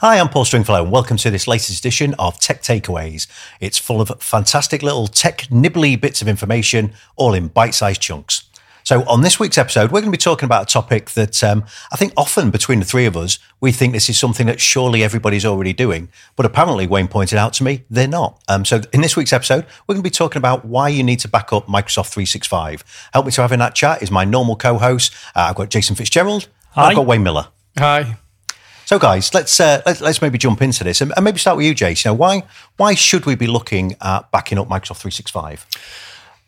Hi, I'm Paul Stringfellow, and welcome to this latest edition of Tech Takeaways. It's full of fantastic little tech nibbly bits of information, all in bite sized chunks. So, on this week's episode, we're going to be talking about a topic that um, I think often between the three of us, we think this is something that surely everybody's already doing. But apparently, Wayne pointed out to me, they're not. Um, so, in this week's episode, we're going to be talking about why you need to back up Microsoft 365. Help me to have in that chat is my normal co host. Uh, I've got Jason Fitzgerald. Hi. I've got Wayne Miller. Hi. So, guys, let's uh, let, us maybe jump into this and, and, maybe start with you, Jace. You know, why why should we be looking at backing up Microsoft 365?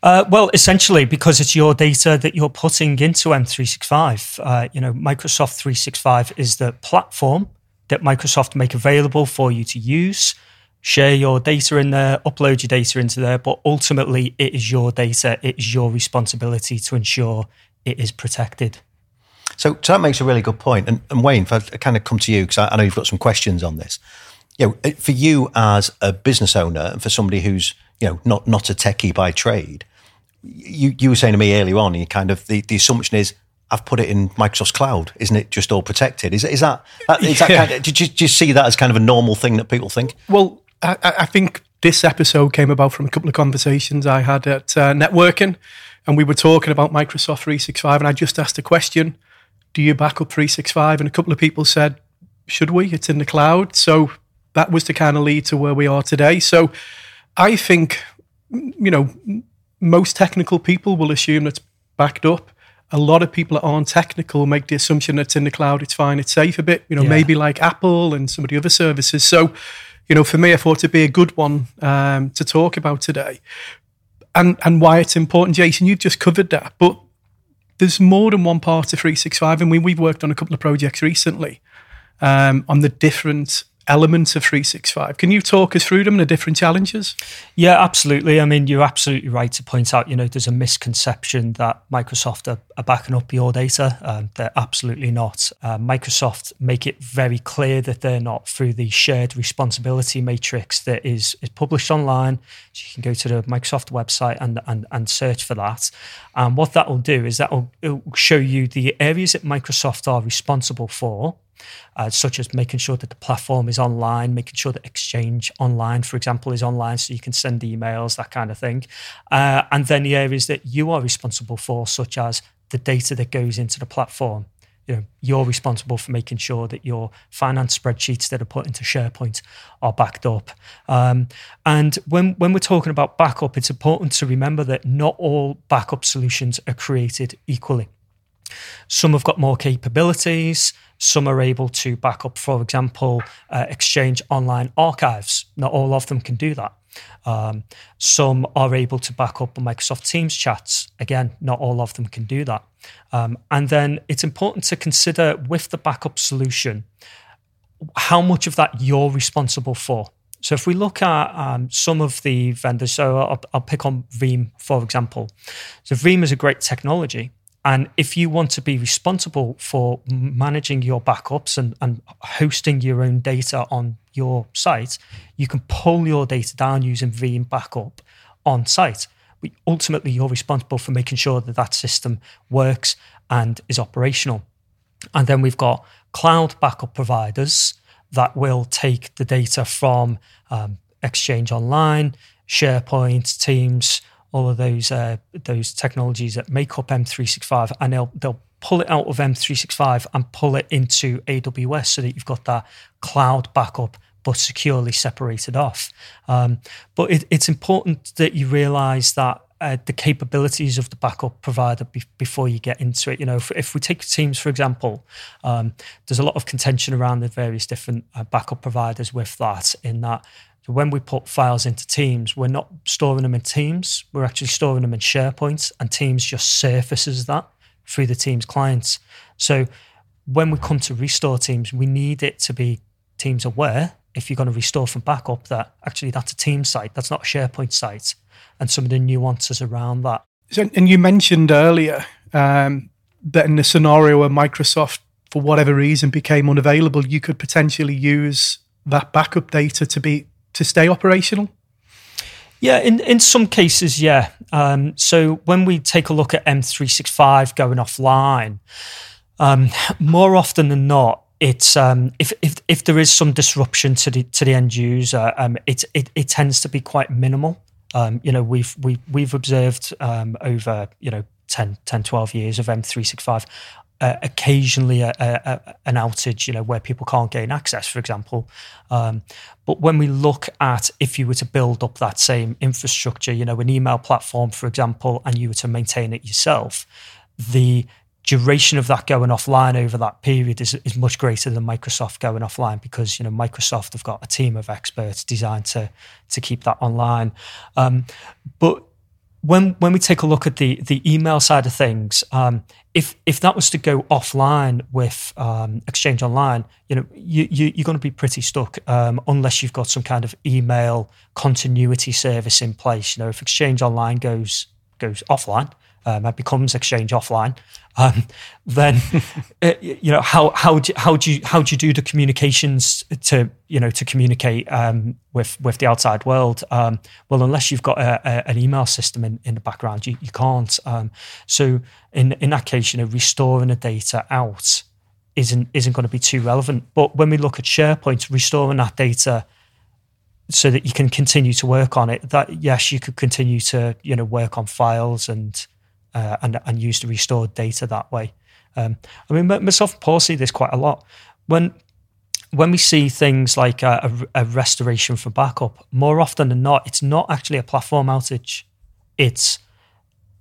Uh, well, essentially, because it's your data that you're putting into M365. Uh, you know, Microsoft 365 is the platform that Microsoft make available for you to use. Share your data in there, upload your data into there, but ultimately, it is your data. It is your responsibility to ensure it is protected. So, so that makes a really good point. And, and Wayne, if I kind of come to you, because I, I, know you've got some questions on this. You know, for you as a business owner and for somebody who's, you know, not, not a techie by trade, you, you were saying to me earlier on, you kind of, the, the assumption is, I've put it in Microsoft's cloud. Isn't it just all protected? Is, is that, is that kind of, did you, do you see that as kind of a normal thing that people think? Well, I, I think this episode came about from a couple of conversations I had at uh, networking, and we were talking about Microsoft 365, and I just asked a question do you back up 365? And a couple of people said, should we? It's in the cloud. So that was to kind of lead to where we are today. So I think, you know, most technical people will assume it's backed up. A lot of people that aren't technical make the assumption that it's in the cloud, it's fine, it's safe a bit, you know, yeah. maybe like Apple and some of the other services. So, you know, for me, I thought it'd be a good one um, to talk about today. And, and why it's important, Jason, you've just covered that. But there's more than one part of 365, and we, we've worked on a couple of projects recently um, on the different elements of 365. Can you talk us through them and the different challenges? Yeah, absolutely. I mean, you're absolutely right to point out, you know, there's a misconception that Microsoft are, are backing up your data. Um, they're absolutely not. Uh, Microsoft make it very clear that they're not through the shared responsibility matrix that is, is published online. So you can go to the Microsoft website and, and, and search for that. And what that will do is that will show you the areas that Microsoft are responsible for uh, such as making sure that the platform is online, making sure that Exchange Online, for example, is online so you can send emails, that kind of thing. Uh, and then the areas that you are responsible for, such as the data that goes into the platform. You know, you're responsible for making sure that your finance spreadsheets that are put into SharePoint are backed up. Um, and when, when we're talking about backup, it's important to remember that not all backup solutions are created equally. Some have got more capabilities. Some are able to back up, for example, uh, Exchange Online archives. Not all of them can do that. Um, some are able to back up Microsoft Teams chats. Again, not all of them can do that. Um, and then it's important to consider with the backup solution how much of that you're responsible for. So if we look at um, some of the vendors, so I'll, I'll, pick on Veeam for example. So Veeam is a great technology, and if you want to be responsible for managing your backups and, and hosting your own data on your site, you can pull your data down using Veeam Backup on site. But ultimately, you're responsible for making sure that that system works and is operational. And then we've got cloud backup providers that will take the data from um, Exchange Online, SharePoint, Teams, all of those uh, those technologies that make up M365, and they'll they'll pull it out of M365 and pull it into AWS so that you've got that cloud backup but securely separated off. Um, but it, it's important that you realize that uh, the capabilities of the backup provider be- before you get into it. You know, if, if we take Teams, for example, um, there's a lot of contention around the various different uh, backup providers with that, in that so when we put files into Teams, we're not storing them in Teams. We're actually storing them in SharePoint, and Teams just surfaces that through the Teams clients. So when we come to restore Teams, we need it to be Teams aware. If you're going to restore from backup, that actually that's a Teams site, that's not a SharePoint site, and some of the nuances around that. So, and you mentioned earlier um, that in the scenario where Microsoft, for whatever reason, became unavailable, you could potentially use that backup data to be to stay operational? Yeah, in, in some cases, yeah. Um, so when we take a look at M365 going offline, um, more often than not, it's um, if, if if there is some disruption to the to the end user, um, it, it it tends to be quite minimal. Um, you know, we've we we've observed um, over you know 10, 10, 12 years of M365. Uh, occasionally a, a, an outage, you know, where people can't gain access, for example. Um, but when we look at if you were to build up that same infrastructure, you know, an email platform, for example, and you were to maintain it yourself, the duration of that going offline over that period is, is much greater than Microsoft going offline because you know Microsoft have got a team of experts designed to to keep that online. Um, but when when we take a look at the the email side of things, um, if if that was to go offline with um, Exchange Online, you know you, you are going to be pretty stuck um, unless you've got some kind of email continuity service in place. You know, if Exchange Online goes goes offline, um, becomes Exchange offline, um, then uh, you know how how do how do you how do you do the communications to you know to communicate um, with with the outside world? Um, well, unless you've got a, a, an email system in, in the background, you, you can't. Um, so in in that case, you know, restoring the data out isn't isn't going to be too relevant. But when we look at SharePoint, restoring that data so that you can continue to work on it, that yes, you could continue to you know work on files and uh, and and use the restored data that way. Um, I mean, myself and Paul see this quite a lot when when we see things like a, a, a, restoration for backup. More often than not, it's not actually a platform outage; it's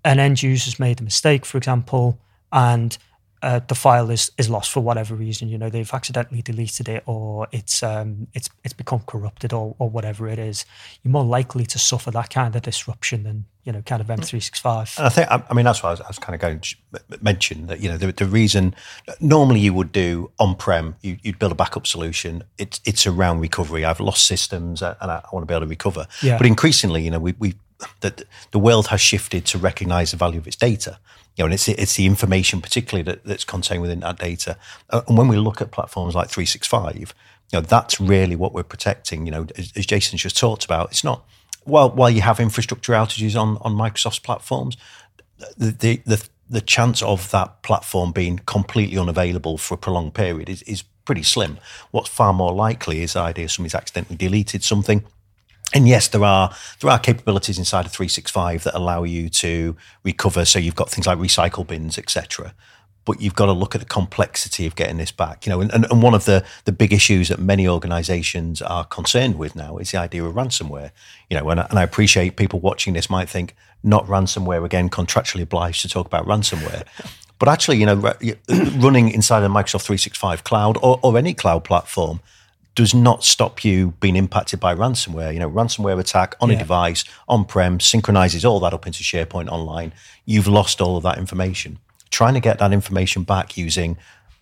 an end user's made a mistake, for example, and uh, the file is is lost for whatever reason. You know, they've accidentally deleted it, or it's um, it's it's become corrupted, or or whatever it is. You're more likely to suffer that kind of disruption than you know, kind of M365. And I think, I mean, that's why I was, I was kind of going to mention that, you know, the, the reason normally you would do on prem, you, would build a backup solution. It's, it's around recovery. I've lost systems and I, I want to be able to recover. Yeah. But increasingly, you know, we, we the, the world has shifted to recognize the value of its data. You know, and it's it's the information, particularly that, that's contained within that data. Uh, and when we look at platforms like 365, you know, that's really what we're protecting. You know, as, as Jason's just talked about, it's not while while you have infrastructure outages on on Microsoft's platforms, the the the, the chance of that platform being completely unavailable for a prolonged period is, is pretty slim. What's far more likely is the idea somebody's accidentally deleted something. And yes, there are there are capabilities inside of 365 that allow you to recover. So you've got things like recycle bins, etc but you've got to look at the complexity of getting this back. You know, and, and, one of the, the big issues that many organizations are concerned with now is the idea of ransomware. You know, and, and I appreciate people watching this might think not ransomware again, contractually obliged to talk about ransomware. but actually, you know, running inside a Microsoft 365 cloud or, or any cloud platform does not stop you being impacted by ransomware. You know, ransomware attack on yeah. a device, on prem, synchronizes all that up into SharePoint online. You've lost all of that information trying to get that information back using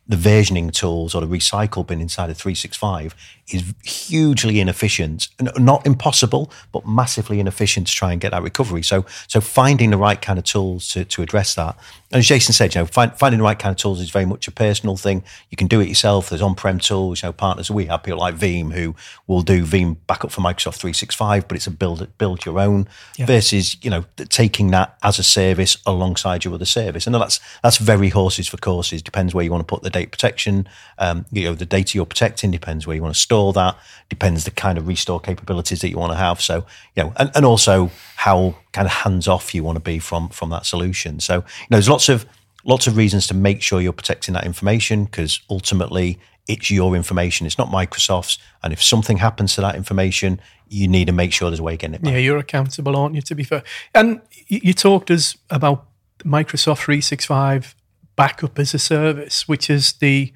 the versioning tools or the recycle bin inside of 365 is hugely inefficient, not impossible, but massively inefficient to try and get that recovery. So, so finding the right kind of tools to, to address that. And as Jason said, you know, find, finding the right kind of tools is very much a personal thing. You can do it yourself. There's on-prem tools, you know, partners we have people like Veeam who will do Veeam backup for Microsoft 365, but it's a build build your own yeah. versus, you know, taking that as a service alongside your other service. And that's that's very horses for courses. Depends where you want to put the data protection. Um, you know, the data you're protecting depends where you want to store that. Depends the kind of restore capabilities that you want to have. So, you know, and, and also how kind of hands off you want to be from from that solution. So, you know, there's lots of lots of reasons to make sure you're protecting that information because ultimately it's your information. It's not Microsoft's. And if something happens to that information, you need to make sure there's a way of getting it back. Yeah, you're accountable, aren't you, to be fair? And you talked us about Microsoft 365 backup as a service, which is the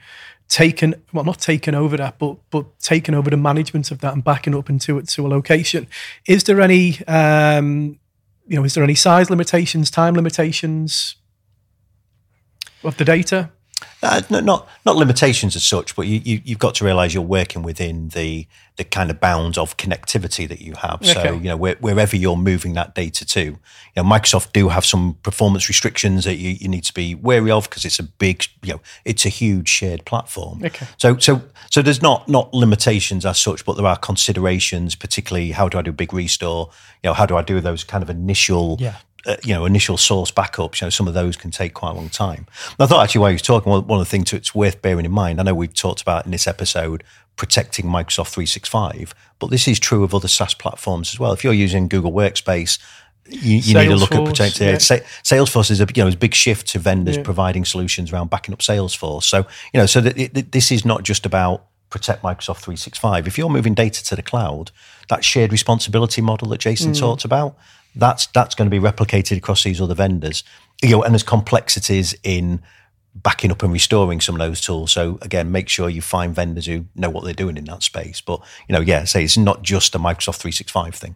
taken well not taken over that but but taken over the management of that and backing up into it to a location. Is there any um you know is there any size limitations time limitations of the data uh, not not limitations as such, but you, you have got to realise you're working within the the kind of bounds of connectivity that you have. Okay. So you know where, wherever you're moving that data to, you know Microsoft do have some performance restrictions that you, you need to be wary of because it's a big you know it's a huge shared platform. Okay. So so so there's not not limitations as such, but there are considerations, particularly how do I do a big restore? You know how do I do those kind of initial yeah uh, you know initial source backups, you know some of those can take quite a long time. And I thought actually while you was talking, one, one of the things it's worth bearing in mind. I know we've talked about in this episode protecting Microsoft 365, but this is true of other SaaS platforms as well. If you're using Google Workspace you, you need to look at protecting yeah. Salesforce is a you know is a big shift to vendors yeah. providing solutions around backing up Salesforce. So you know, so that it, this is not just about protect Microsoft 365. If you're moving data to the cloud, that shared responsibility model that Jason mm. talked about, that's that's going to be replicated across these other vendors. You know, and there's complexities in backing up and restoring some of those tools. So again, make sure you find vendors who know what they're doing in that space. But you know, yeah, say it's not just a Microsoft 365 thing.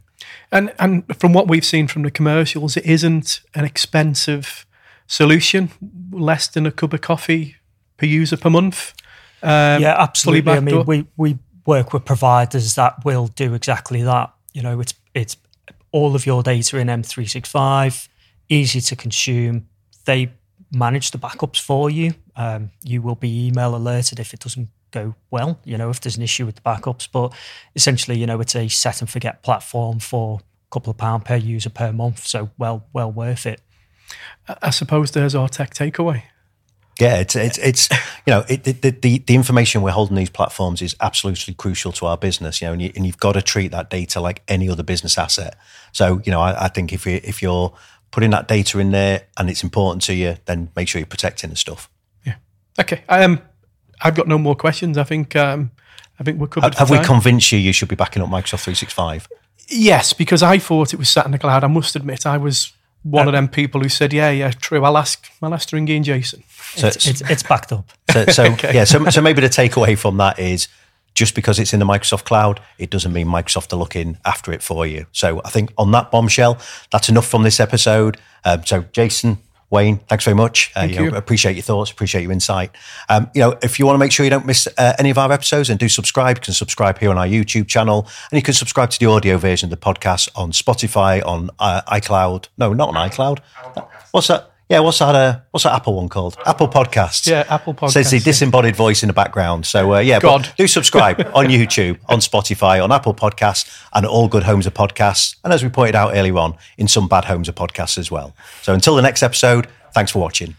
And and from what we've seen from the commercials, it isn't an expensive solution, less than a cup of coffee per user per month. Um, yeah, absolutely. I mean, we we work with providers that will do exactly that. You know, it's it's all of your data in M365, easy to consume. They manage the backups for you. Um, you will be email alerted if it doesn't go well, you know, if there's an issue with the backups. But essentially, you know, it's a set and forget platform for a couple of pound per user per month. So well, well worth it. I suppose there's our tech takeaway. Yeah, it's it's it's you know it, the, the the information we're holding these platforms is absolutely crucial to our business. You know, and, you, and you've got to treat that data like any other business asset. So you know, I, I think if you if you're putting that data in there and it's important to you, then make sure you're protecting the stuff. Yeah. Okay. Um, I've got no more questions. I think um, I think we're covered. Have, have we convinced you you should be backing up Microsoft 365? Yes, because I thought it was sat in the cloud. I must admit, I was one uh, of them people who said, "Yeah, yeah, true." I'll ask. I'll ask and Jason. So it's, it's, it's backed up. So, so okay. yeah, so, so maybe the takeaway from that is just because it's in the Microsoft cloud, it doesn't mean Microsoft are looking after it for you. So I think on that bombshell, that's enough from this episode. Um, so Jason, Wayne, thanks very much. Uh, you, know, appreciate your thoughts, appreciate your insight. Um, you know, if you want to make sure you don't miss uh, any of our episodes, and do subscribe. You can subscribe here on our YouTube channel, and you can subscribe to the audio version of the podcast on Spotify, on uh, iCloud. No, not on iCloud. What's that? Yeah, what's that? Uh, what's that Apple one called? Apple Podcasts. Yeah, Apple Podcasts. Says the disembodied voice in the background. So uh, yeah, God. do subscribe on YouTube, on Spotify, on Apple Podcasts, and all good homes of podcasts. And as we pointed out earlier on, in some bad homes of podcasts as well. So until the next episode, thanks for watching.